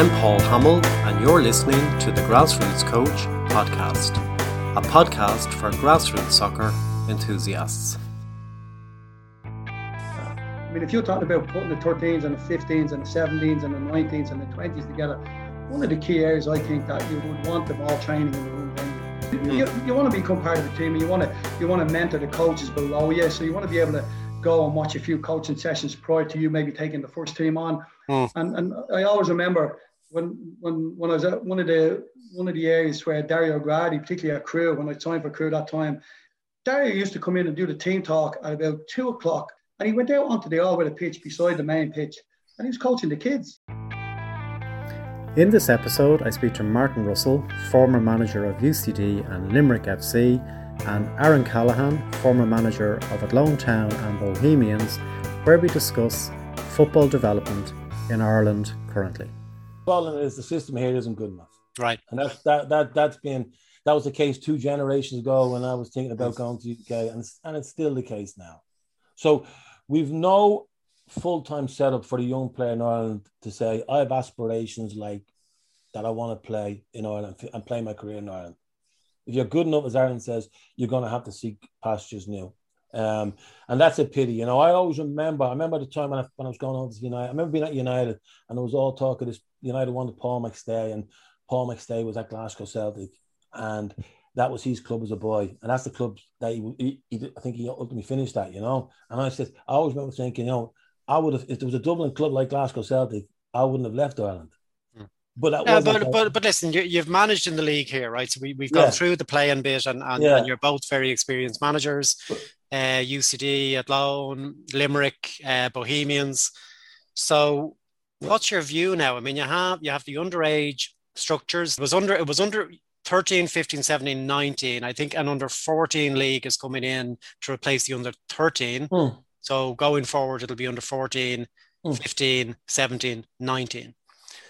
I'm Paul Hamill, and you're listening to the Grassroots Coach podcast, a podcast for grassroots soccer enthusiasts. I mean, if you're talking about putting the 13s and the 15s and the 17s and the 19s and the 20s together, one of the key areas I think that you would want them all training in the room. You, you, you want to become part of the team and you want to you want to mentor the coaches below you. So you want to be able to go and watch a few coaching sessions prior to you maybe taking the first team on. Mm. And and I always remember when when when I was at one of the one of the areas where Dario Gradi, particularly at Crewe, when I signed for Crewe that time, Dario used to come in and do the team talk at about two o'clock, and he went out onto the all-weather pitch beside the main pitch, and he was coaching the kids. In this episode, I speak to Martin Russell, former manager of UCD and Limerick FC, and Aaron Callaghan, former manager of Athlone Town and Bohemians, where we discuss football development in Ireland currently. Is the system here isn't good enough. Right. And that's that that that's been that was the case two generations ago when I was thinking about going to UK, and, and it's still the case now. So we've no full time setup for the young player in Ireland to say, I have aspirations like that I want to play in Ireland and play my career in Ireland. If you're good enough, as Aaron says, you're going to have to seek pastures new. Um, and that's a pity. You know, I always remember, I remember the time when I, when I was going on to United, I remember being at United and it was all talk of this United wanted Paul McStay and Paul McStay was at Glasgow Celtic. And that was his club as a boy, and that's the club that he, he, he, I think he ultimately finished that, you know. And I said, I always remember thinking, you know, I would have if there was a Dublin club like Glasgow Celtic, I wouldn't have left Ireland. Hmm. But that yeah, but, but but listen, you, have managed in the league here, right? So we, we've gone yeah. through the playing bit, and and, yeah. and, you're both very experienced managers. Uh, UCD, Athlone, Limerick, uh, Bohemians. So, what's your view now? I mean, you have you have the underage structures. It was under it was under 13, 15, 17, 19, I think, and under 14 league is coming in to replace the under 13. Mm. So going forward, it'll be under 14, mm. 15, 17, 19.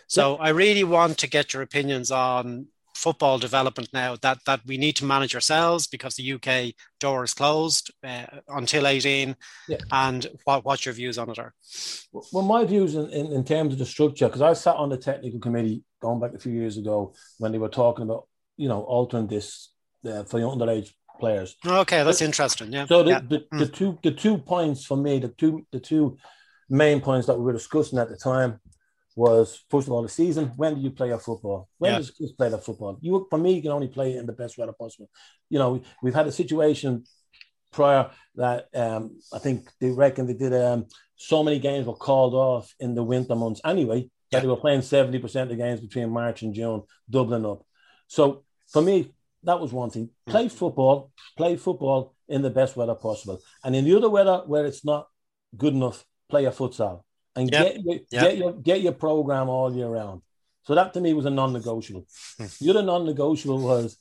So yeah. I really want to get your opinions on football development now that that we need to manage ourselves because the UK door is closed uh, until 18 yeah. and what, what your views on it are well my views in, in, in terms of the structure because I sat on the technical committee going back a few years ago when they were talking about you know altering this uh, for the underage players. Okay, that's interesting. Yeah. So the, yeah. the, mm. the two the two points for me, the two the two main points that we were discussing at the time was first of all the season. When do you play a football? When yeah. does kids play the football? You for me, you can only play in the best weather possible. You know, we've had a situation prior that um, I think they reckon they did um, so many games were called off in the winter months anyway that they were playing 70% of the games between March and June, doubling up. So for me, that was one thing. Play football, play football in the best weather possible. And in the other weather where it's not good enough, play a futsal and yep. get, your, yep. get your get your program all year round. So that to me was a non-negotiable. Hmm. the other non-negotiable was,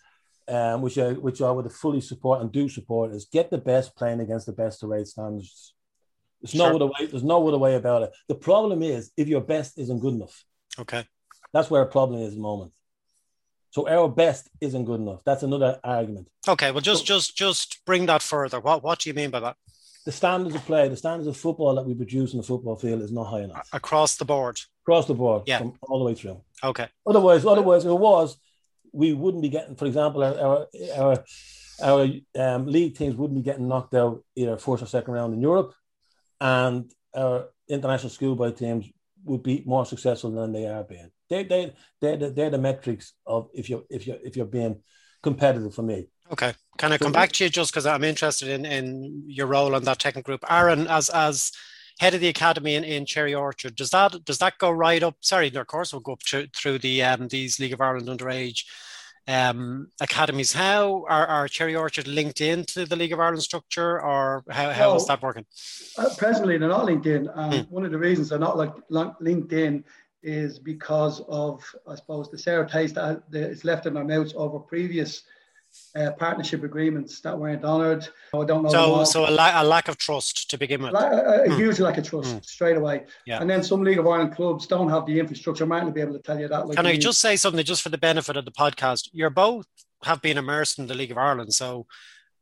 um, which I which I would fully support and do support, is get the best playing against the best to rate standards. There's sure. no other way. There's no other way about it. The problem is if your best isn't good enough. Okay. That's where a problem is at the moment. So our best isn't good enough. That's another argument. Okay, well, just just just bring that further. What what do you mean by that? The standards of play, the standards of football that we produce in the football field is not high enough across the board. Across the board, yeah, all the way through. Okay. Otherwise, otherwise, if it was, we wouldn't be getting, for example, our our our, our um, league teams wouldn't be getting knocked out either first or second round in Europe, and our international schoolboy teams would be more successful than they are being. They they they're the, they're the metrics of if you if you if you're being competitive for me. Okay. Can I come back to you just because I'm interested in, in your role on that technical group, Aaron, as as head of the academy in, in Cherry Orchard. Does that does that go right up? Sorry, of course, will go up to, through the um, these League of Ireland underage um, academies. How are, are Cherry Orchard linked into the League of Ireland structure, or how, how well, is that working? Uh, presently, they're not linked in. Um. One of the reasons they're not like linked in is because of, I suppose, the sour taste that is left in our mouths over previous uh, partnership agreements that weren't honoured. I don't know. So, so a, la- a, lack of trust to begin with. A, a, a mm. huge lack of trust mm. straight away. Yeah. And then some League of Ireland clubs don't have the infrastructure. Martin will be able to tell you that. Like Can I just say something just for the benefit of the podcast? You're both have been immersed in the League of Ireland, so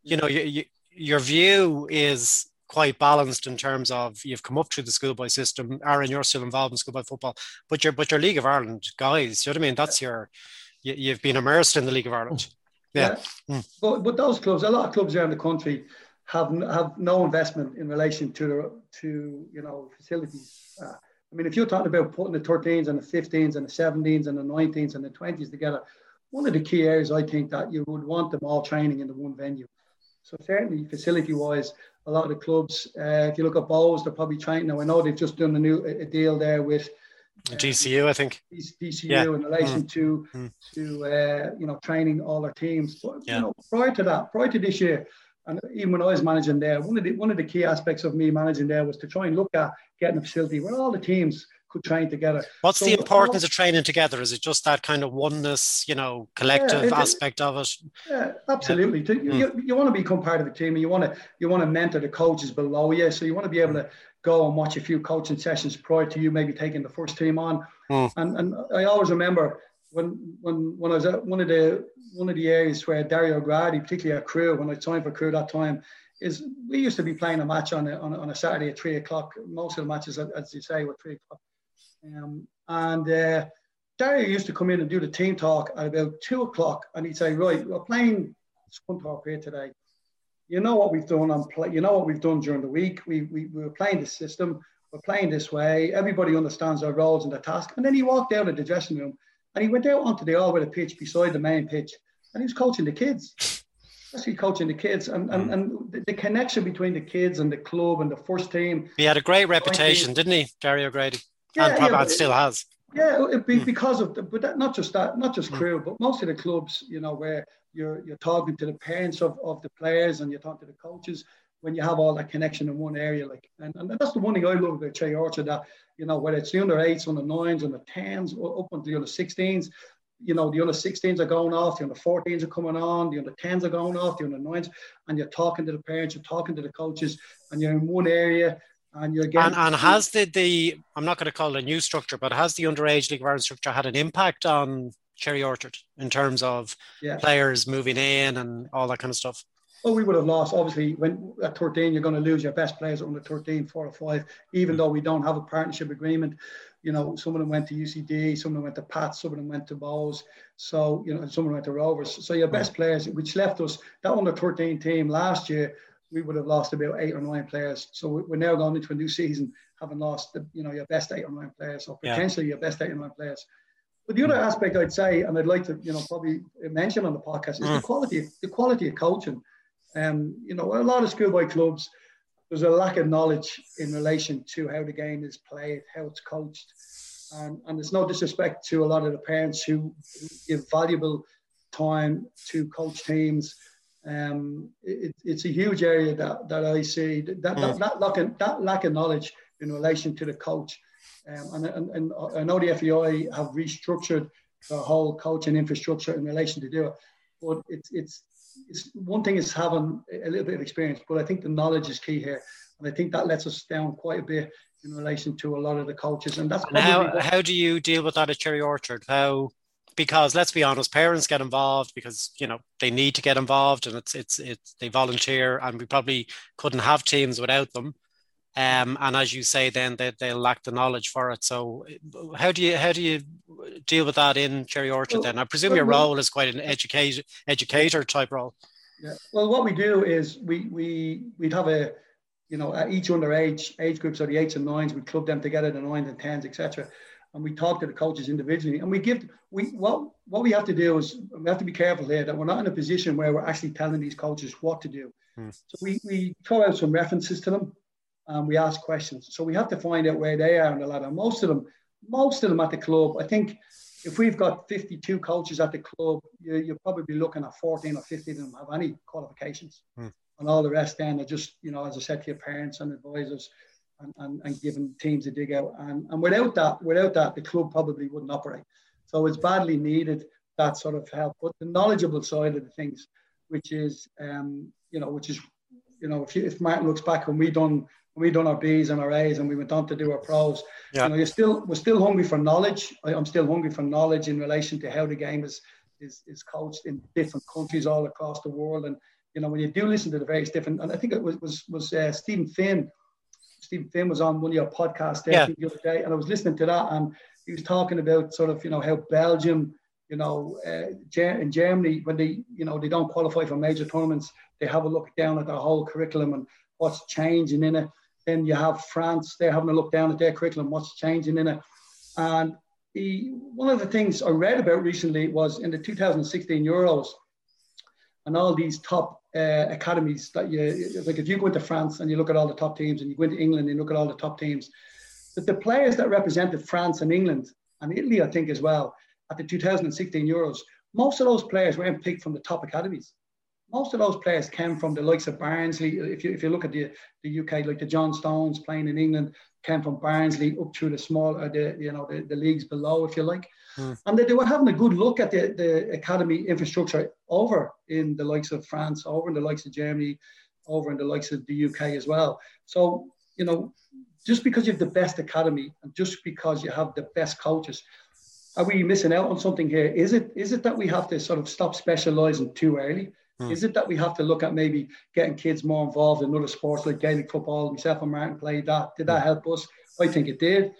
you know you, you, your view is quite balanced in terms of you've come up through the schoolboy system. Aaron, you're still involved in schoolboy football, but you're but your League of Ireland guys. You know what I mean? That's your you, have been immersed in the League of Ireland. Yeah. yeah. Mm. But but those clubs, a lot of clubs around the country have have no investment in relation to to you know facilities. Uh, I mean, if you're talking about putting the 13s and the 15s and the 17s and the 19s and the 20s together, one of the key areas I think that you would want them all training in the one venue. So certainly facility-wise, a lot of the clubs, uh, if you look at Bohs, they're probably trying now. I know they've just done a new a deal there with GCU, I think. DCU yeah. in relation mm. to mm. to uh, you know training all their teams. But yeah. you know, prior to that, prior to this year, and even when I was managing there, one of the one of the key aspects of me managing there was to try and look at getting a facility where all the teams could train together. What's so, the importance of training together? Is it just that kind of oneness, you know, collective yeah, it, aspect of it? Yeah, absolutely. Yeah. You, you, you, want to become part of a team, and you want to you want to mentor the coaches below you. So you want to be able to go and watch a few coaching sessions prior to you maybe taking the first team on. Mm. And and I always remember when when when I was at one of the one of the areas where Dario Gradi, particularly at Crewe, when I signed for Crewe that time, is we used to be playing a match on a, on a, on a Saturday at three o'clock. Most of the matches, as you say, were three o'clock. Um, and uh, Dario used to come in and do the team talk at about two o'clock, and he'd say, "Right, we're playing Scunthorpe here today. You know what we've done on play. You know what we've done during the week. We we, we were playing this system. We're playing this way. Everybody understands their roles and their task." And then he walked out of the dressing room and he went out onto the all-weather pitch beside the main pitch, and he was coaching the kids. Actually, coaching the kids, and and, mm. and the, the, connection between the kids and the club and the first team. He had a great reputation, didn't he, Dario O'Grady? Yeah, and, yeah, still has. Yeah, it be, mm. because of the, but that, not just that, not just mm. Crewe, but most of the clubs, you know, where you're you're talking to the parents of, of the players and you're talking to the coaches when you have all that connection in one area. Like, and, and that's the one thing I love about Cherry Orchard that you know, whether it's the under eights, under nines, under tens, up until the under 16s, you know, the under 16s are going off, the under 14s are coming on, the under 10s are going off, the under nines, and you're talking to the parents, you're talking to the coaches, and you're in one area. And you're getting and, and has the, the I'm not going to call it a new structure, but has the underage League of Ireland structure had an impact on Cherry Orchard in terms of yeah. players moving in and all that kind of stuff? Oh, we would have lost. Obviously, when at 13, you're going to lose your best players under 13, four or five, even mm. though we don't have a partnership agreement. You know, some of them went to UCD, some of them went to Pats, some of them went to Bohs. So, you know, some of them went to Rovers. So your best mm. players, which left us, that under 13 team last year, we would have lost about eight or nine players. So we're now going into a new season having lost, the, you know, your best eight or nine players, or potentially yeah. your best eight or nine players. But the other aspect I'd say, and I'd like to, you know, probably mention on the podcast, is mm. the quality, the quality of coaching. Um, you know, a lot of schoolboy clubs, there's a lack of knowledge in relation to how the game is played, how it's coached. And, and there's no disrespect to a lot of the parents who, give valuable time to coach teams. Um, it, it's a huge area that, that I see that, that, mm. that, lack of, that lack of knowledge in relation to the coach. Um, and, and, and I know the FAI have restructured the whole coaching infrastructure in relation to do it, but it's, it's it's one thing is having a little bit of experience, but I think the knowledge is key here, and I think that lets us down quite a bit in relation to a lot of the coaches. And that's and how how do you deal with that at Cherry Orchard? How because let's be honest, parents get involved because you know they need to get involved, and it's it's it's they volunteer, and we probably couldn't have teams without them. Um, and as you say, then they, they lack the knowledge for it. So, how do you how do you deal with that in Cherry Orchard? Well, then I presume your role is quite an educator educator type role. Yeah. Well, what we do is we we we'd have a you know at each underage age groups, so the eights and nines, we club them together, the nines and tens, etc. And we talk to the coaches individually, and we give we what what we have to do is we have to be careful here that we're not in a position where we're actually telling these coaches what to do. Hmm. So we we throw out some references to them and we ask questions. So we have to find out where they are in the ladder. Most of them, most of them at the club, I think if we've got 52 coaches at the club, you, you're probably looking at 14 or 15 of them have any qualifications. Mm. And all the rest then are just, you know, as I said to your parents and advisors and, and, and giving teams a dig out. And, and without that, without that, the club probably wouldn't operate. So it's badly needed that sort of help. But the knowledgeable side of the things, which is, um, you know, which is, you know, if, you, if Martin looks back when we done we done our B's and our A's and we went on to do our pros. Yeah. You know, you're still we're still hungry for knowledge. I, am still hungry for knowledge in relation to how the game is is is coached in different countries all across the world. And you know, when you do listen to the various different, and I think it was was was uh, Stephen Finn. Stephen Finn was on one of your podcasts there yeah. the other day, and I was listening to that, and he was talking about sort of you know how Belgium, you know, uh, in Germany when they you know they don't qualify for major tournaments, they have a look down at their whole curriculum and what's changing in it. Then you have France, they're having a look down at their curriculum, what's changing in it, and he, one of the things I read about recently was in the 2016 Euros, and all these top uh, academies that you like. If you go into France and you look at all the top teams, and you go into England and you look at all the top teams, that the players that represented France and England and Italy, I think as well, at the 2016 Euros, most of those players weren't picked from the top academies. Most of those players came from the likes of Barnsley. If you, if you look at the, the UK, like the John Stones playing in England, came from Barnsley up through the small, uh, the you know the, the leagues below, if you like, mm. and they, they, were having a good look at the, the academy infrastructure over in the likes of France, over in the likes of Germany, over in the likes of the UK as well. So you know, just because you have the best academy and just because you have the best coaches, are we missing out on something here? Is it is it that we have to sort of stop specialising too early? Hmm. Is it that we have to look at maybe getting kids more involved in other sports like Gaelic football? Myself and Martin played that. Did that hmm. help us? I think it did.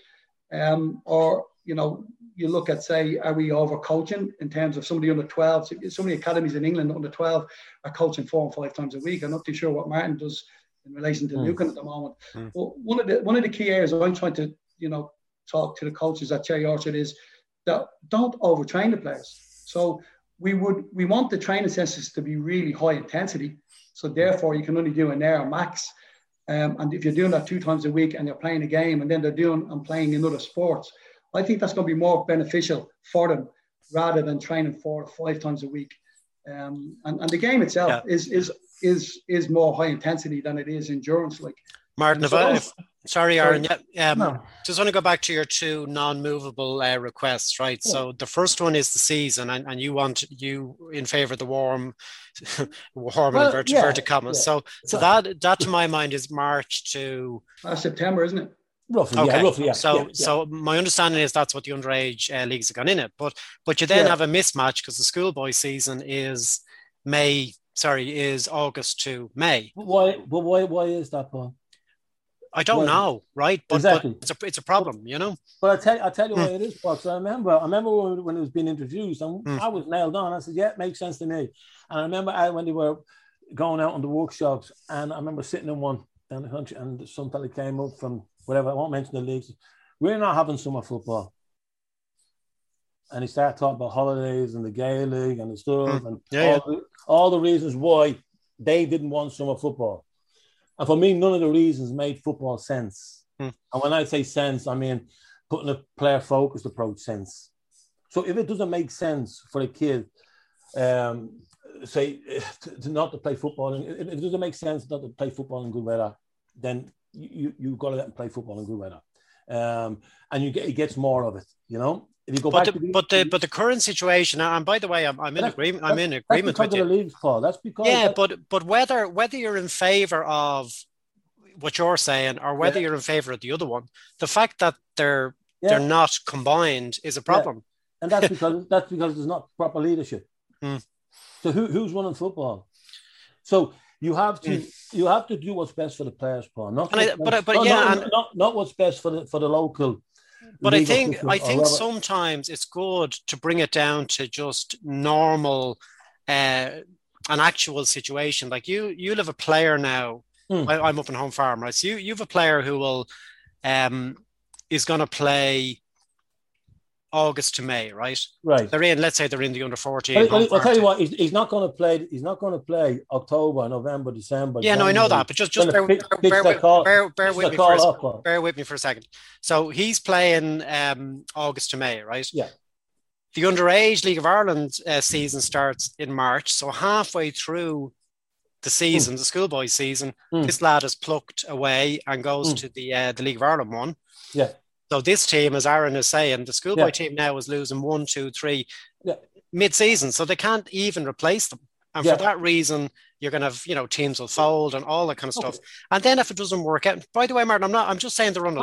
Um, or, you know, you look at, say, are we over coaching in terms of somebody under 12? So many academies in England under 12 are coaching four and five times a week. I'm not too sure what Martin does in relation to mm. Lucan at the moment. Mm. But one of the one of the key areas I'm trying to, you know, talk to the coaches at Cherry Orchard is that don't overtrain the players. So we would we want the training sessions to be really high intensity. So therefore, you can only do an hour max. Um, and if you're doing that two times a week and you're playing a game and then they're doing and playing in other sports, I think that's going to be more beneficial for them rather than training four or five times a week. Um, and, and the game itself yeah. is is is is more high intensity than it is endurance. Like Martin, if, I, if sorry, Aaron, yeah, um, no. just want to go back to your two non-movable uh, requests, right? Yeah. So the first one is the season, and, and you want you in favor of the warm, warm well, inverted, yeah, inverted commas. Yeah, so so that that to my mind is March to uh, September, isn't it? Roughly, okay. yeah, roughly, yeah. So, yeah, so my understanding is that's what the underage uh, leagues have gone in it, but but you then have a mismatch because the schoolboy season is May. Sorry, is August to May. But why? But why? Why is that, Paul? I don't well, know, right? But, exactly. But it's a it's a problem, you know. But I tell I tell you what it is, Box. I remember I remember when, when it was being introduced, and mm. I was nailed on. I said, "Yeah, it makes sense to me." And I remember I, when they were going out on the workshops, and I remember sitting in one down the country, and some fella came up from whatever. I won't mention the leagues. We're not having summer football. And he started talking about holidays and the gay league and the stuff mm. and yeah, all, yeah. The, all the reasons why they didn't want summer football. And for me, none of the reasons made football sense. Hmm. And when I say sense, I mean putting a player focused approach sense. So if it doesn't make sense for a kid, um, say to, to not to play football, and if it doesn't make sense not to play football in good weather, then you you've got to let them play football in good weather, um, and you get he gets more of it. You know, if you go but back the, the, but the but the current situation, and by the way, I'm, I'm in agreement. I'm in agreement with you. Leagues, Paul. That's because yeah, but but whether whether you're in favour of what you're saying or whether yeah. you're in favour of the other one, the fact that they're yeah. they're not combined is a problem. Yeah. And that's because that's because there's not proper leadership. Mm. So who, who's running football? So you have to mm. you have to do what's best for the players, Paul. Not I, but, but yeah, not, and, not, not what's best for the for the local but I think I think sometimes it's good to bring it down to just normal, uh, an actual situation. Like you, you have a player now. Hmm. I, am up in home farm, right? So you you have a player who will, um, is going to play August to May, right? Right. They're in. Let's say they're in the under fourteen. I'll, I'll tell you what. He's, he's not going to play. He's not going to play October, November, December. Yeah, January. no, I know that, but just just bear, bear, bear, bear, bear with me for a, bear with me for a second. So he's playing um, August to May, right? Yeah. The underage League of Ireland uh, season starts in March, so halfway through the season, mm. the schoolboy season, mm. this lad is plucked away and goes mm. to the uh, the League of Ireland one. Yeah. So this team, as Aaron is saying, the schoolboy yeah. team now is losing one, two, three yeah. mid-season, so they can't even replace them. And yeah. for that reason, you're going to have, you know, teams will fold and all that kind of okay. stuff. And then if it doesn't work out, by the way, Martin, I'm not, I'm just saying they're on the.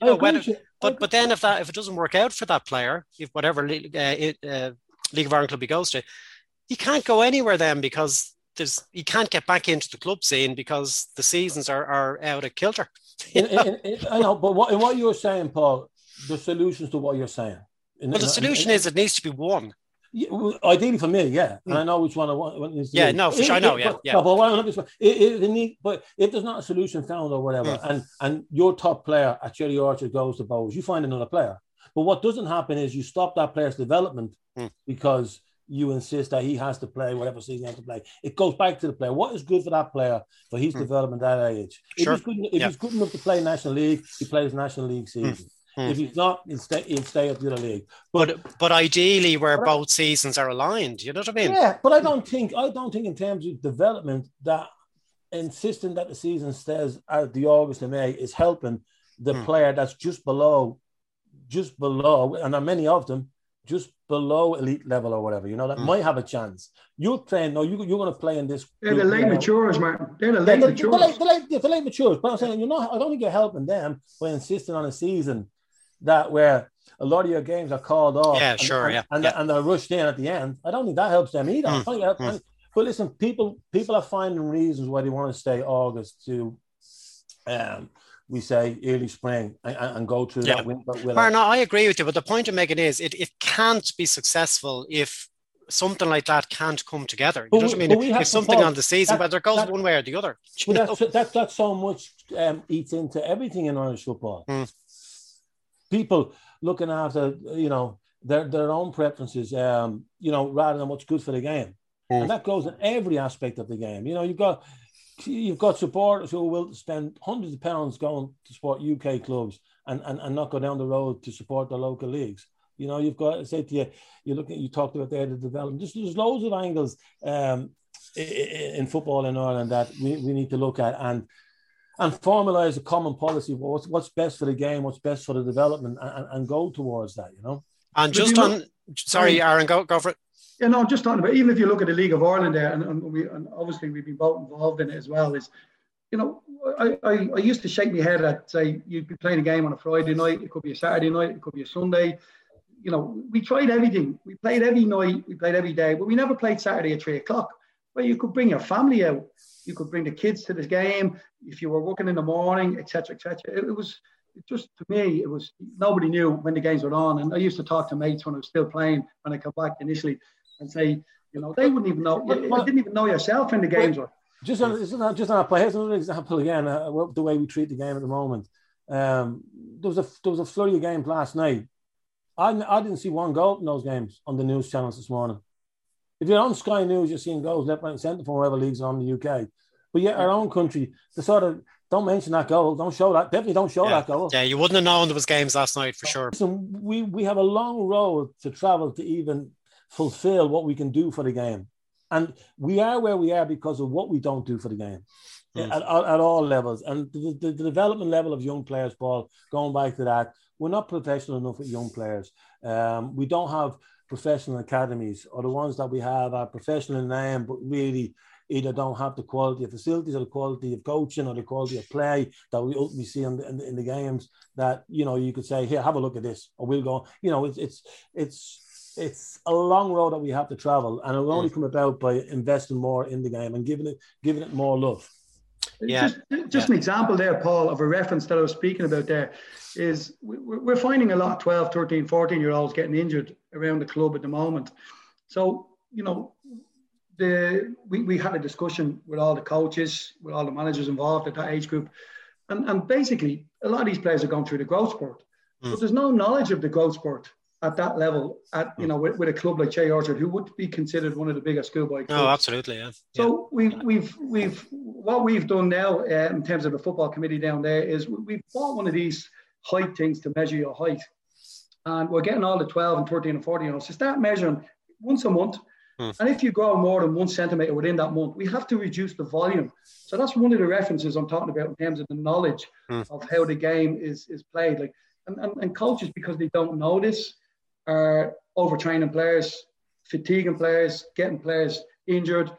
You know, whether, but but then if that if it doesn't work out for that player, if whatever uh, it, uh, League of Ireland club he goes to, he can't go anywhere then because there's he can't get back into the club scene because the seasons are, are out of kilter. In, in, in, I know, but what, in what you're saying, Paul, the solutions to what you're saying. In, well, the solution is it needs to be one. Yeah, well, ideally for me, yeah, and I know which one I want. yeah, no, for sure, I know, yeah, but, yeah. But, but, it, it, need, but if there's not a solution found or whatever, mm. and and your top player at Cherry Orchard goes to Bohs, you find another player. But what doesn't happen is you stop that player's development mm. because you insist that he has to play whatever season he has to play. It goes back to the player. What is good for that player for his mm. development at that age? Sure. If, he's good, if yeah. he's good enough to play National League, he plays National League hmm. season. Mm. If he's not, he'll stay, he'll stay at the other league. But, but but ideally, where both seasons are aligned, you know what I mean? Yeah, but I don't think I don't think in terms of development that insisting that the season stays at the August and May is helping the mm. player that's just below, just below, and there are many of them just below elite level or whatever, you know, that mm. might have a chance. You're playing, no, you, you're going to play in this. They're the late matures, Martin. They're the late matures. The, late, the, late, the late matures. But I'm saying, you're not, I don't think you're helping them by insisting on a season that where a lot of your games are called off. Yeah, and, sure, and, yeah. And, yeah. and they're rushed in at the end. I don't think that helps them either. Mm. Mm. But listen, people people are finding reasons why they want to stay August to um, we say early spring and, and go through yeah. that winter. Well, no, I agree with you, but the point I'm making is it, it can't be successful if something like that can't come together. You but know what I mean? If, if something on the season, that, but there goes that, one way or the other. Well, that's, that, that so much um, eats into everything in Irish football. Mm. People looking after, you know, their, their own preferences, um, you know, rather than what's good for the game. Mm. And that goes in every aspect of the game. You know, you've got you've got supporters who will spend hundreds of pounds going to support UK clubs and, and, and not go down the road to support the local leagues. You know, you've got to say to you, you look at you talked about there the development. Just there's loads of angles um, in football in Ireland that we, we need to look at and and formalize a common policy of what's what's best for the game, what's best for the development, and, and go towards that. You know. And just on, sorry, Aaron, go go for it. No, I'm just talking about even if you look at the League of Ireland there, and, and we and obviously we've been both involved in it as well. Is you know, I, I, I used to shake my head at say you'd be playing a game on a Friday night, it could be a Saturday night, it could be a Sunday. You know, we tried everything. We played every night, we played every day, but we never played Saturday at three o'clock. Well, you could bring your family out, you could bring the kids to this game if you were working in the morning, etc., etc. It, it was just to me, it was nobody knew when the games were on. And I used to talk to mates when I was still playing when I come back initially and say, you know, they wouldn't even know. You, you didn't even know yourself in the games. Were. Just on, just on, just on a play. Here's another example again. Uh, the way we treat the game at the moment. Um, there was a there was a flurry of games last night. I, I didn't see one goal in those games on the news channels this morning. If you're on Sky News, you're seeing goals left, right, and centre from wherever leagues are on the UK. But yet, our own country, the sort of don't mention that goal. Don't show that. Definitely don't show yeah. that goal. Yeah, you wouldn't have known there was games last night for sure. Listen, we we have a long road to travel to even fulfill what we can do for the game. And we are where we are because of what we don't do for the game mm. at, at, at, all levels. And the, the, the, development level of young players, Paul, going back to that, we're not professional enough with young players. Um, we don't have professional academies, or the ones that we have are professional in name, but really either don't have the quality of facilities or the quality of coaching or the quality of play that we ultimately see in the, in the, in the games that you know you could say here have a look at this or we'll go you know it's it's it's it's a long road that we have to travel, and it will only come about by investing more in the game and giving it giving it more love. Yeah. Just, just yeah. an example there, Paul, of a reference that I was speaking about there is we're finding a lot of 12, 13, 14 year olds getting injured around the club at the moment. So, you know, the we, we had a discussion with all the coaches, with all the managers involved at that age group. And, and basically, a lot of these players are going through the growth sport. Mm. But there's no knowledge of the growth spurt at that level, at you know, with, with, a club like Cherry Orchard, who would be considered one of the biggest schoolboy clubs. Oh, absolutely, yeah. So we've we've we've what we've done now uh, in terms of the football committee down there is we've bought one of these height things to measure your height, and we're getting all the 12 and 13 and 14 year olds to start measuring once a month. Hmm. And if you grow more than one centimeter within that month, we have to reduce the volume. So that's one of the references I'm talking about in terms of the knowledge hmm. of how the game is is played. Like and, and, and coaches because they don't know this are overtraining players, fatiguing players, getting players injured,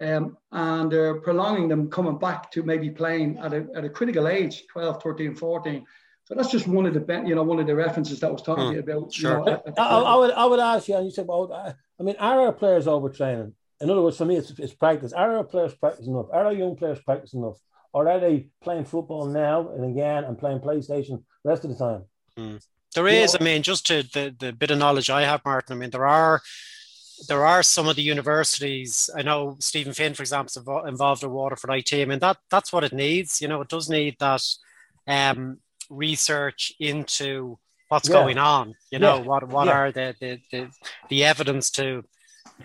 um, and they're prolonging them coming back to maybe playing at a, at a critical age, 12, 13, 14. So that's just one of the you know one of the references that I was talking hmm. about. Sure. You know, I, I, would I would ask you, and you said, well, I mean, are our players overtraining? in other words, for me, it's, it's practice. Are our players practicing enough? Are our young players practicing enough? Or are they playing football now and again and playing PlayStation the rest of the time? Mm. There is, know, I mean, just to the, the bit of knowledge I have, Martin, I mean, there are there are some of the universities. I know Stephen Finn, for example, is involved in Waterford IT. I mean, that that's what it needs. You know, it does need that um, research into what's yeah. going on. You know, yeah. what what yeah. are the, the, the the evidence to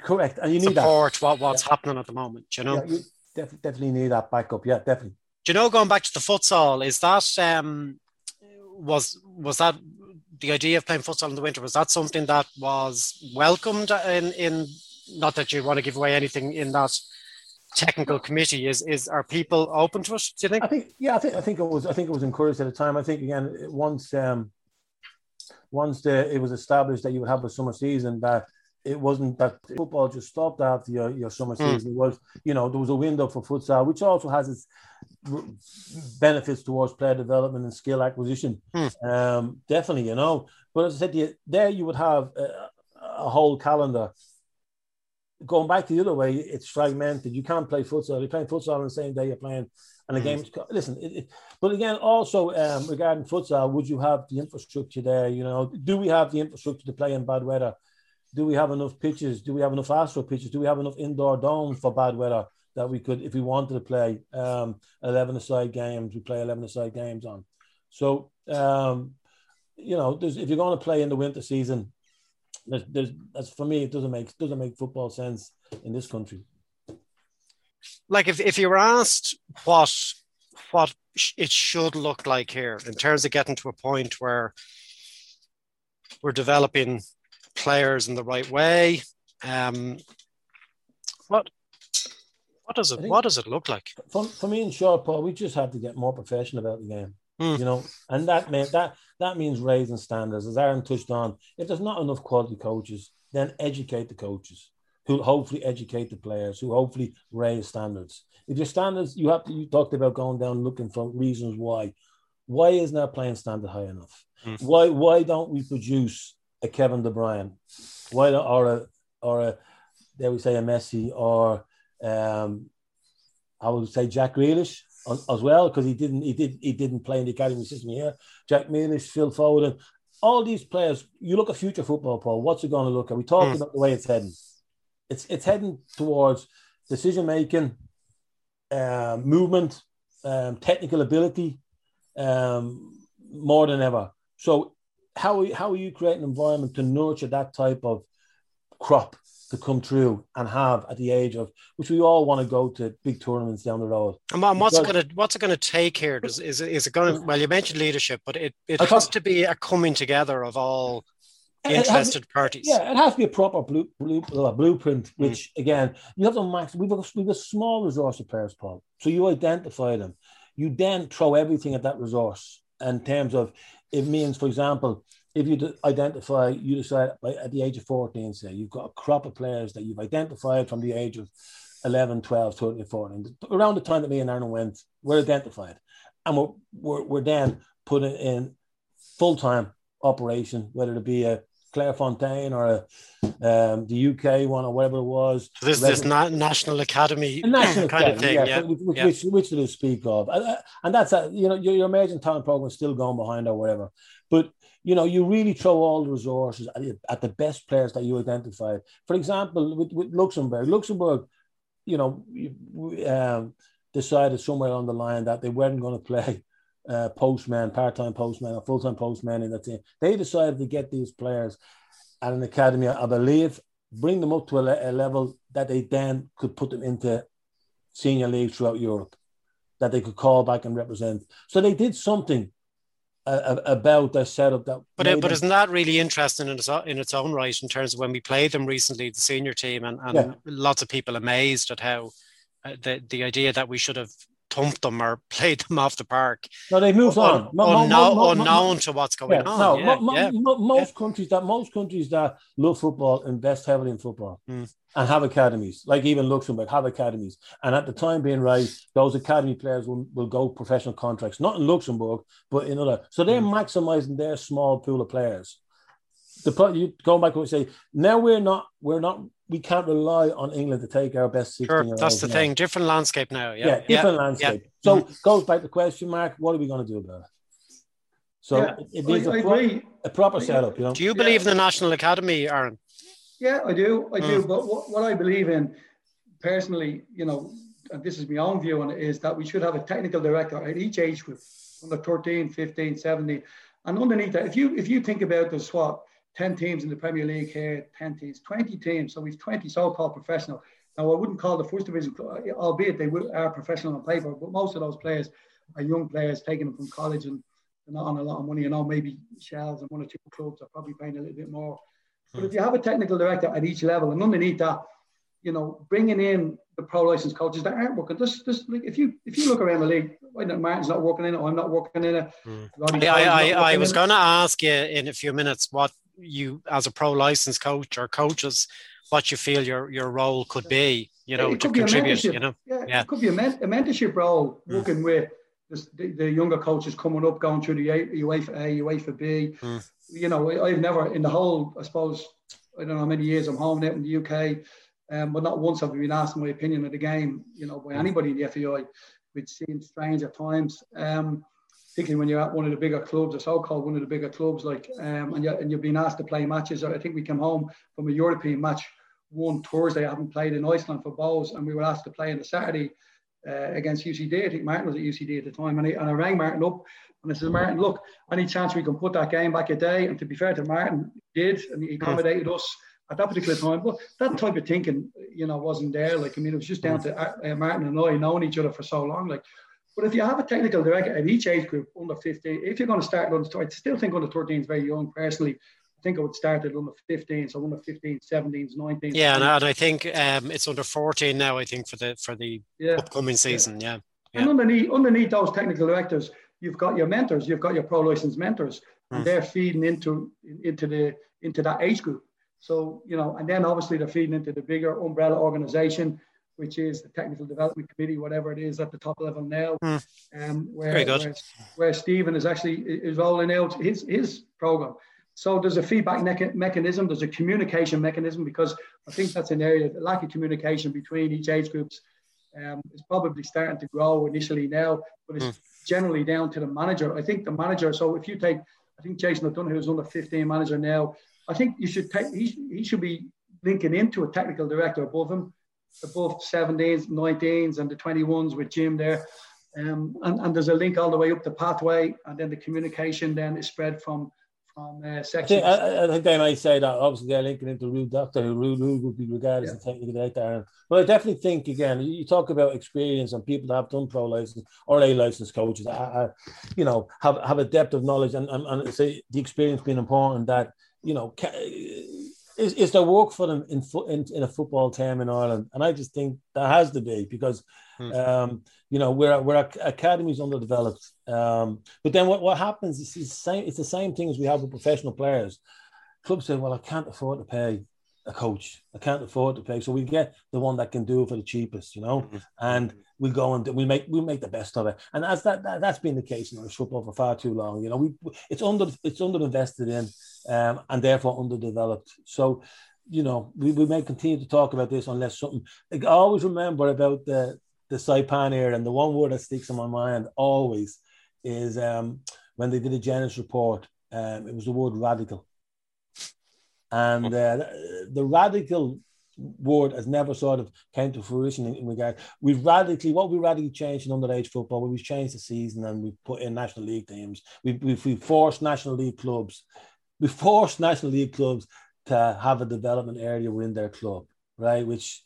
correct, and you need support that. what what's happening at the moment. You know, you def- definitely need that backup. Yeah, definitely. Do you know, going back to the futsal, is that um, was was that the idea of playing futsal in the winter? Was that something that was welcomed in in not that you want to give away anything in that technical committee is is are people open to it do you think i think yeah i think i think it was i think it was encouraged at the time i think again once um once the, it was established that you would have a summer season that it wasn't that football just stopped after your, your summer hmm. season. Mm. It was, you know, there was a window for futsal, which also has its benefits towards player development and skill acquisition. Mm. Um, definitely, you know. But as I said, you, there you would have a, a, whole calendar. Going back the other way, it's fragmented. You can't play futsal. You're playing futsal on the same day you're playing, and the mm. game's listen. It, it, but again, also um, regarding futsal, would you have the infrastructure there? You know, do we have the infrastructure to play in bad weather? do we have enough pitches? Do we have enough astro pitches? Do we have enough indoor domes for bad weather that we could, if we wanted to play um, 11 aside games, we play 11 aside games on? So, um, you know, if you're going to play in the winter season, there's, there's, that's for me, it doesn't make doesn't make football sense in this country. Like if, if you were asked what what it should look like here in terms of getting to a point where we're developing players in the right way. Um, what does it what does it look like? For, for me and short, Paul, we just have to get more professional about the game. Mm. You know, and that meant that that means raising standards. As Aaron touched on, if there's not enough quality coaches, then educate the coaches who hopefully educate the players, who hopefully raise standards. If your standards, you have to. You talked about going down looking for reasons why. Why isn't our playing standard high enough? Mm. Why why don't we produce a Kevin De Bruyne, why or a or a dare we say a Messi or um, I would say Jack Grealish as well because he didn't he did he didn't play in the academy system here. Jack Grealish, Phil Foden, all these players. You look at future football, Paul. What's it going to look at? We talked mm. about the way it's heading. It's it's heading towards decision making, uh, movement, um, technical ability, um, more than ever. So how how are you creating an environment to nurture that type of crop to come through and have at the age of which we all want to go to big tournaments down the road. And what's because, it going to what's it going to take here? Does, is it, is it going to well you mentioned leadership, but it, it has to be a coming together of all interested parties. Yeah, it has to be a proper blue, blue, uh, blueprint. Mm. Which mm. again, you have to max. We've a, we've a small resource of players, Paul. So you identify them. You then throw everything at that resource in terms of it means, for example, if you identify, you decide at the age of 14, say you've got a crop of players that you've identified from the age of 11, 12, 13, 14, around the time that me and Aaron went, we're identified. And we're, we're, we're then putting in full time operation, whether it be a Clairefontaine or a, um, the UK one or whatever it was. So this this na- National Academy national kind academy, of thing, yeah, yeah. Which, yeah. which, which do speak of, and that's a, you know your, your emerging talent program is still going behind or whatever. But you know you really throw all the resources at, at the best players that you identify. For example, with, with Luxembourg, Luxembourg, you know, um, decided somewhere on the line that they weren't going to play uh, postman, part-time postman, or full-time postman in the team. They decided to get these players at an academy, I believe, bring them up to a, a level that they then could put them into senior leagues throughout Europe, that they could call back and represent. So they did something uh, about their setup. That but it, but isn't that really interesting in its in its own right in terms of when we played them recently, the senior team, and, and yeah. lots of people amazed at how uh, the the idea that we should have thumped them or played them off the park. No, they moved on. unknown, unknown to what's going yeah, on. No, yeah, yeah. most countries that most countries that love football invest heavily in football mm. and have academies. Like even Luxembourg have academies. And at the time being right, those academy players will, will go professional contracts, not in Luxembourg, but in other. So they're mm. maximizing their small pool of players. The you going back and say now we're not we're not we can't rely on England to take our best 16 sure, That's the now. thing. Different landscape now. Yeah, yeah different yeah. landscape. Yeah. So mm-hmm. goes back to the question, Mark, what are we going to do about it? So yeah, it needs I, a, pro- a, proper setup, you know. Do you believe in the National Academy, Aaron? Yeah, I do. I do. Mm. But what, what I believe in personally, you know, and this is my own view on it, is that we should have a technical director at each age group, under 13, 15, 17. And underneath that, if you if you think about the what 10 teams in the Premier League here, 10 teams, 20 teams. So we've 20 so-called professional. Now I wouldn't call the first division, albeit they are professional on paper, but most of those players are young players taking them from college and they're not on a lot of money. You know, maybe Shels and one or two clubs are probably paying a little bit more. But if you have a technical director at each level and underneath that, you know, bringing in the pro license coaches that aren't working. Just, just like if you if you look around the league, Martin's not working in it, or I'm not working in it. Mm. I, I, I was going to ask you in a few minutes what you, as a pro license coach or coaches, what you feel your your role could be. You know, to contribute. You know, yeah, yeah, it could be a, men- a mentorship role, mm. working with the, the, younger coaches coming up, going through the UEFA A, UEFA B. Mm. You know, I've never in the whole, I suppose, I don't know how many years I'm home now in the UK um, but not once have we been asked my opinion of the game, you know, by anybody in the FAI which seems strange at times. Um, particularly when you're at one of the bigger clubs, or so-called one of the bigger clubs, like, um, and, you and you've been asked to play matches. I think we came home from a European match one Thursday. I haven't played in Iceland for Bohs, and we were asked to play on the Saturday uh, against UCD. I think Martin was at UCD at the time, and I, and I rang Martin up and I said, Martin, look, any chance we can put that game back a day? And to be fair to Martin, did, and he accommodated us at that particular time. But that type of thinking, you know, wasn't there. Like, I mean, it was just down to uh Martin and I knowing each other for so long. Like, but if you have a technical director at each age group under 15, if you're going to start under, I still think under 13 is very young personally. I think I would start at under 15, so under 15, 17, 19. Yeah, and, and I think um, it's under 14 now. I think for the for the yeah. upcoming season. Yeah. yeah. And underneath underneath those technical directors, you've got your mentors, you've got your pro license mentors, mm. and they're feeding into into the into that age group. So, you know, and then obviously they're feeding into the bigger umbrella organization, which is the technical development committee, whatever it is at the top level now. Mm. Um, where, Very good. Where, where Stephen is actually is rolling out his, his program. So there's a feedback mecha- mechanism, there's a communication mechanism, because I think that's an area, the lack of communication between each age groups um, is probably starting to grow initially now, but it's mm. generally down to the manager. I think the manager, so if you take, I think Jason O'Donoghue is under 15 manager now, I think you should take he, he should be linking into a technical director above him, above 17s, 19s, and the 21s with Jim there. Um, and, and there's a link all the way up the pathway, and then the communication then is spread from from uh, sections. I think, I, I think they might say that obviously they're linking into Ruud Dokter, who Ruud, Ruud would be regarded yeah. as a technical director. But I definitely think again, you talk about experience and people that have done pro license or A license coaches, you know, have have a depth of knowledge and and, and say the experience being important that you know, is, is there work for them in, in in a football team in Ireland? And I just think there has to be because, hmm. um, you know, we're we're academies underdeveloped. Um, but then what, what happens is the same. It's the same thing as we have with professional players. Clubs say, "Well, I can't afford to pay a coach. I can't afford to pay, so we get the one that can do it for the cheapest, you know." Mm-hmm. And we go and we make we make the best of it. And as that, that has been the case in Irish football for far too long. You know, we it's under it's under invested in, um, and therefore underdeveloped. So, you know, we, we may continue to talk about this unless something. I always remember about the the Saipan era, and the one word that sticks in my mind always is um, when they did a Genesis report. Um, it was the word radical, and uh, the radical word has never sort of came to fruition in, in regard. We've radically what we radically changed in underage football. We've changed the season and we put in national league teams. We've, we've, we forced national league clubs. We forced national league clubs to have a development area within their club, right? Which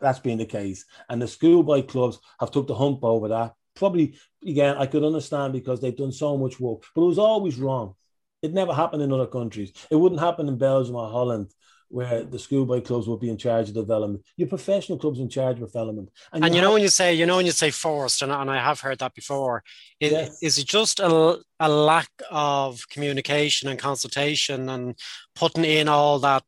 that's been the case. And the schoolboy clubs have took the hump over that. Probably again, I could understand because they've done so much work, but it was always wrong. It never happened in other countries. It wouldn't happen in Belgium or Holland where the schoolboy clubs will be in charge of development. Your professional clubs in charge of development. And, and you, you know when you say, you know when you say forced, and, and I have heard that before, it, yes. is it just a, a lack of communication and consultation and putting in all that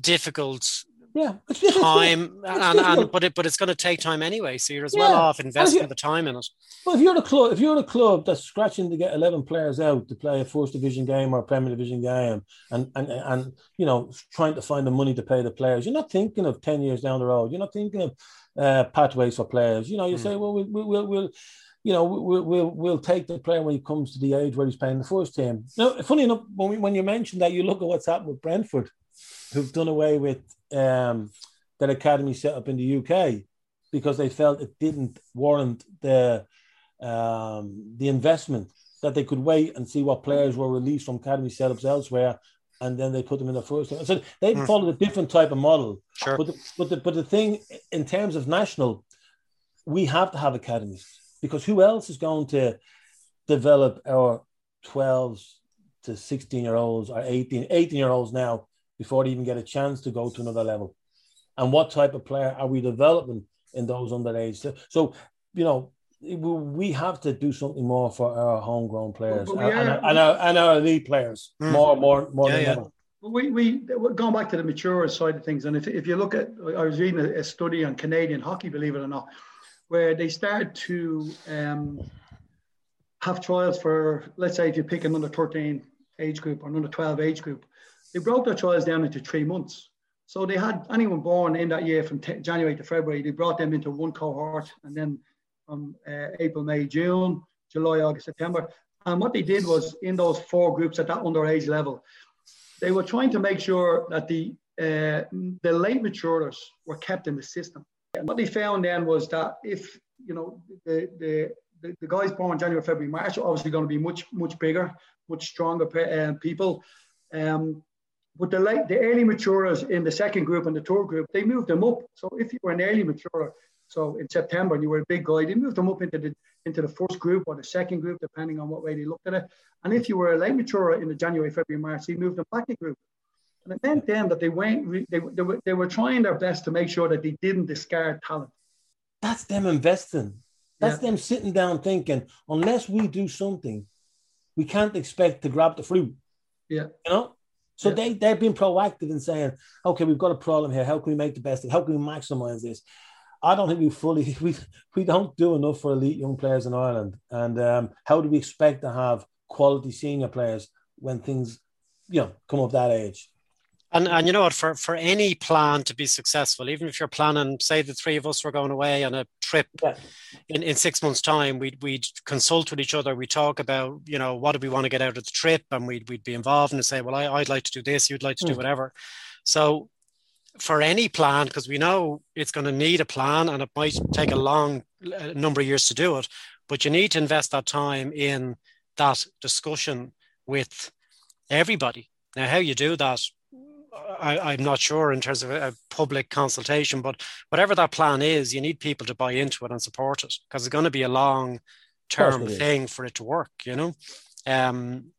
difficult yeah, time, and, and, but it but it's going to take time anyway. So you're as yeah. well off investing the time in it. Well, if you're a club, if you're the club that's scratching to get eleven players out to play a first division game or a Premier Division game, and and and you know trying to find the money to pay the players, you're not thinking of ten years down the road. You're not thinking of uh, pathways for players. You know, you mm. say, well, we'll, we'll, we'll you know, we'll, we'll we'll take the player when he comes to the age where he's playing the first team. Now, funny enough, when, we, when you mentioned that, you look at what's happened with Brentford, who've done away with um, that academy set up in the UK because they felt it didn't warrant the um, the investment that they could wait and see what players were released from academy setups elsewhere, and then they put them in the first. Team. So they mm. followed a different type of model. Sure. But the, but the, but the thing in terms of national, we have to have academies because who else is going to develop our 12s to 16 year olds or 18, 18 year olds now before they even get a chance to go to another level? And what type of player are we developing in those underage? So, so you know, we have to do something more for our homegrown players and, are, and, our, and, our, elite players mm. more, more, more yeah, than yeah. ever. We, we going back to the mature side of things, and if, if you look at, I was reading a, a study on Canadian hockey, believe it or not, where they start to um, have trials for, let's say, if you pick another 13 age group or another 12 age group, they broke their trials down into three months. So they had anyone born in that year from t- January to February, they brought them into one cohort, and then from uh, April, May, June, July, August, September. And what they did was in those four groups at that underage level, they were trying to make sure that the uh, the late maturers were kept in the system. And what they found then was that if you know the the the, the guys born January, February, March are obviously going to be much much bigger, much stronger uh, people. Um, but the late, the early maturers in the second group and the third group, they moved them up. So if you were an early maturer, so in September and you were a big guy, they moved them up into the into the first group or the second group, depending on what way they looked at it. And if you were a late maturer in the January, February, March, they moved them back a group. And it meant then that they went, they, they, were, they were trying their best to make sure that they didn't discard talent. That's them investing. That's yeah. them sitting down thinking, unless we do something, we can't expect to grab the fruit. Yeah. You know? So yeah. they, they've been proactive in saying, okay, we've got a problem here. How can we make the best of it? How can we maximize this? I don't think we fully, we, we don't do enough for elite young players in Ireland. And um, how do we expect to have quality senior players when things, you know, come up that age? And, and you know what, for, for any plan to be successful, even if you're planning, say the three of us were going away on a trip yeah. in, in six months' time, we'd, we'd consult with each other. We talk about, you know, what do we want to get out of the trip? And we'd, we'd be involved and say, well, I, I'd like to do this, you'd like to mm. do hmm. whatever. So for any plan, because we know it's going to need a plan and it might take a long a number of years to do it, but you need to invest that time in that discussion with everybody. Now, how you do that I, am not sure in terms of a, public consultation, but whatever that plan is, you need people to buy into it and support it because it's going to be a long term thing for it to work, you know. Um,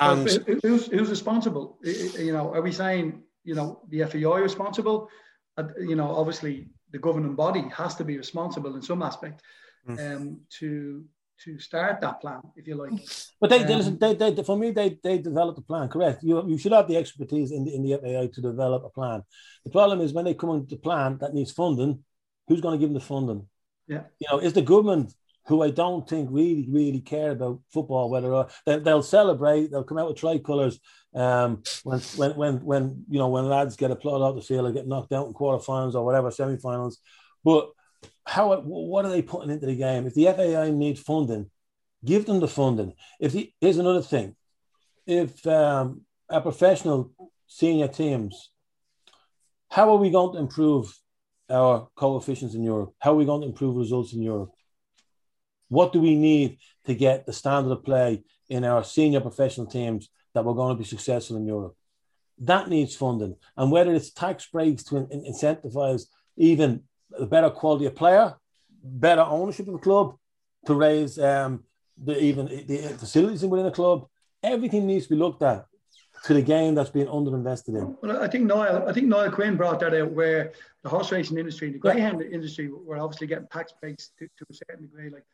and who's, who's responsible? You know, are we saying you know the FAI responsible? Uh, you know, obviously the governing body has to be responsible in some aspect mm. um, to to start that plan, if you like. But they, um, they, they, they, for me, they, they developed a plan. Correct. You, you should have the expertise in the, in the FAI to develop a plan. The problem is when they come into the plan that needs funding, who's going to give them the funding? Yeah. You know, is the government who I don't think really, really care about football. Whether uh, they, they'll celebrate, they'll come out with tricolours um, when, when, when, when you know when lads get applauded out the field or get knocked out in quarterfinals or whatever semi-finals. But how what are they putting into the game? If the FAI need funding, give them the funding. If the, here's another thing, if um, our professional senior teams, how are we going to improve our coefficients in Europe? How are we going to improve results in Europe? What do we need to get the standard of play in our senior professional teams that we're going to be successful in Europe? That needs funding, and whether it's tax breaks to in, in, incentivize even a better quality of player, better ownership of the club to raise um, the even the facilities within the club. Everything needs to be looked at to the game that's being underinvested in. Well, I think Niall, I think Niall Quinn brought that out where the horse racing industry, and the greyhound yeah. industry, were obviously getting tax breaks to, to a certain degree. Like,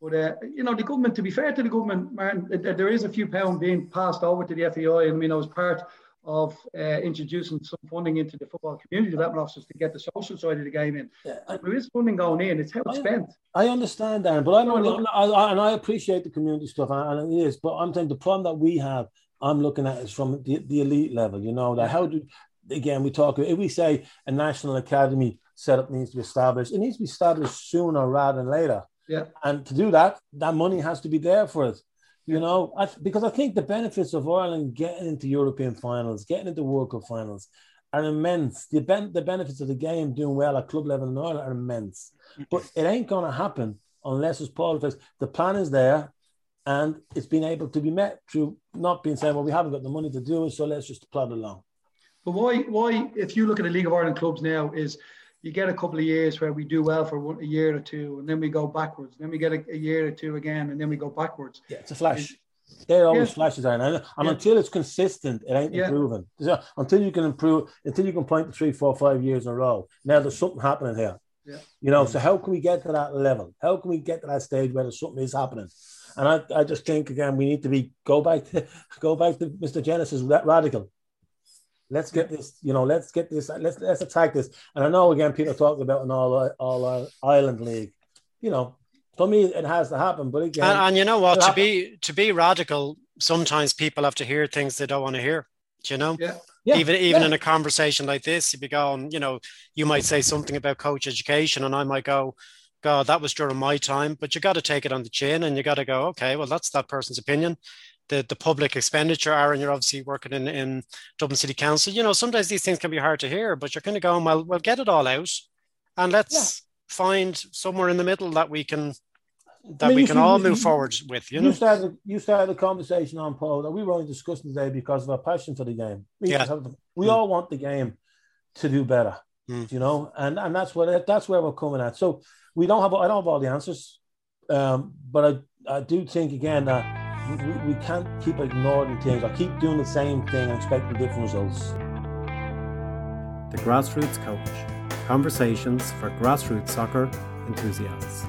but uh, you know, the government. To be fair to the government, man, there is a few pound being passed over to the FAI. I mean, I was part of uh, introducing some funding into the football community development officers to get the social side of the game in. Yeah, I, there is funding going in. It's how it's I, spent. I understand that, but I, I, and I appreciate the community stuff, and, it is. But I'm saying the problem that we have, I'm looking at is from the, the elite level. You know that how do again we talk if we say a national academy setup needs to be established, it needs to be established sooner rather than later. Yeah. And to do that, that money has to be there for it. You know, I, because I think the benefits of Ireland getting into European finals, getting into World Cup finals, are immense. The, ben- the benefits of the game doing well at club level in Ireland are immense. Mm-hmm. But it ain't going to happen unless it's politics. The plan is there, and it's been able to be met through not being saying, well, we haven't got the money to do it, so let's just plod along. But why, why, if you look at the League of Ireland clubs now, is you get a couple of years where we do well for one, a year or two, and then we go backwards. Then we get a, a year or two again, and then we go backwards. Yeah, it's a flash. They're always yeah. flashes, are, and, and yeah. until it's consistent, it ain't yeah. improving. So until you can improve, until you can point to three, four, five years in a row. Now there's something happening here. Yeah. You know, so how can we get to that level? How can we get to that stage where there's something is happening? And I, I just think again, we need to be go back to go back to Mr. Genesis radical. Let's get this, you know, let's get this, let's let's attack this. And I know again, people talking about an all all uh, island league. You know, for me, it has to happen. But again, and, and you know what, to be to be radical, sometimes people have to hear things they don't want to hear. you know? Yeah. Yeah, even even yeah. in a conversation like this, you'd be going, you know, you might say something about coach education, and I might go, God, that was during my time, but you got to take it on the chin, and you got to go, okay, well, that's that person's opinion the, the public expenditure. are and you're obviously working in, in Dublin City Council. You know, sometimes these things can be hard to hear, but you're kind of going, well, we'll get it all out and let's yeah. find somewhere in the middle that we can that I mean, we can see, all move you, forward with. You, know? you started you started a conversation on Paul that we were only discussing today because of our passion for the game. We, yeah. we mm. all want the game to do better, mm. you know, and and that's what that's where we're coming at. So we don't have I don't have all the answers, um, but I I do think again that we, we can't keep ignoring things or keep doing the same thing and expecting different results. The Grassroots Coach Conversations for Grassroots Soccer Enthusiasts.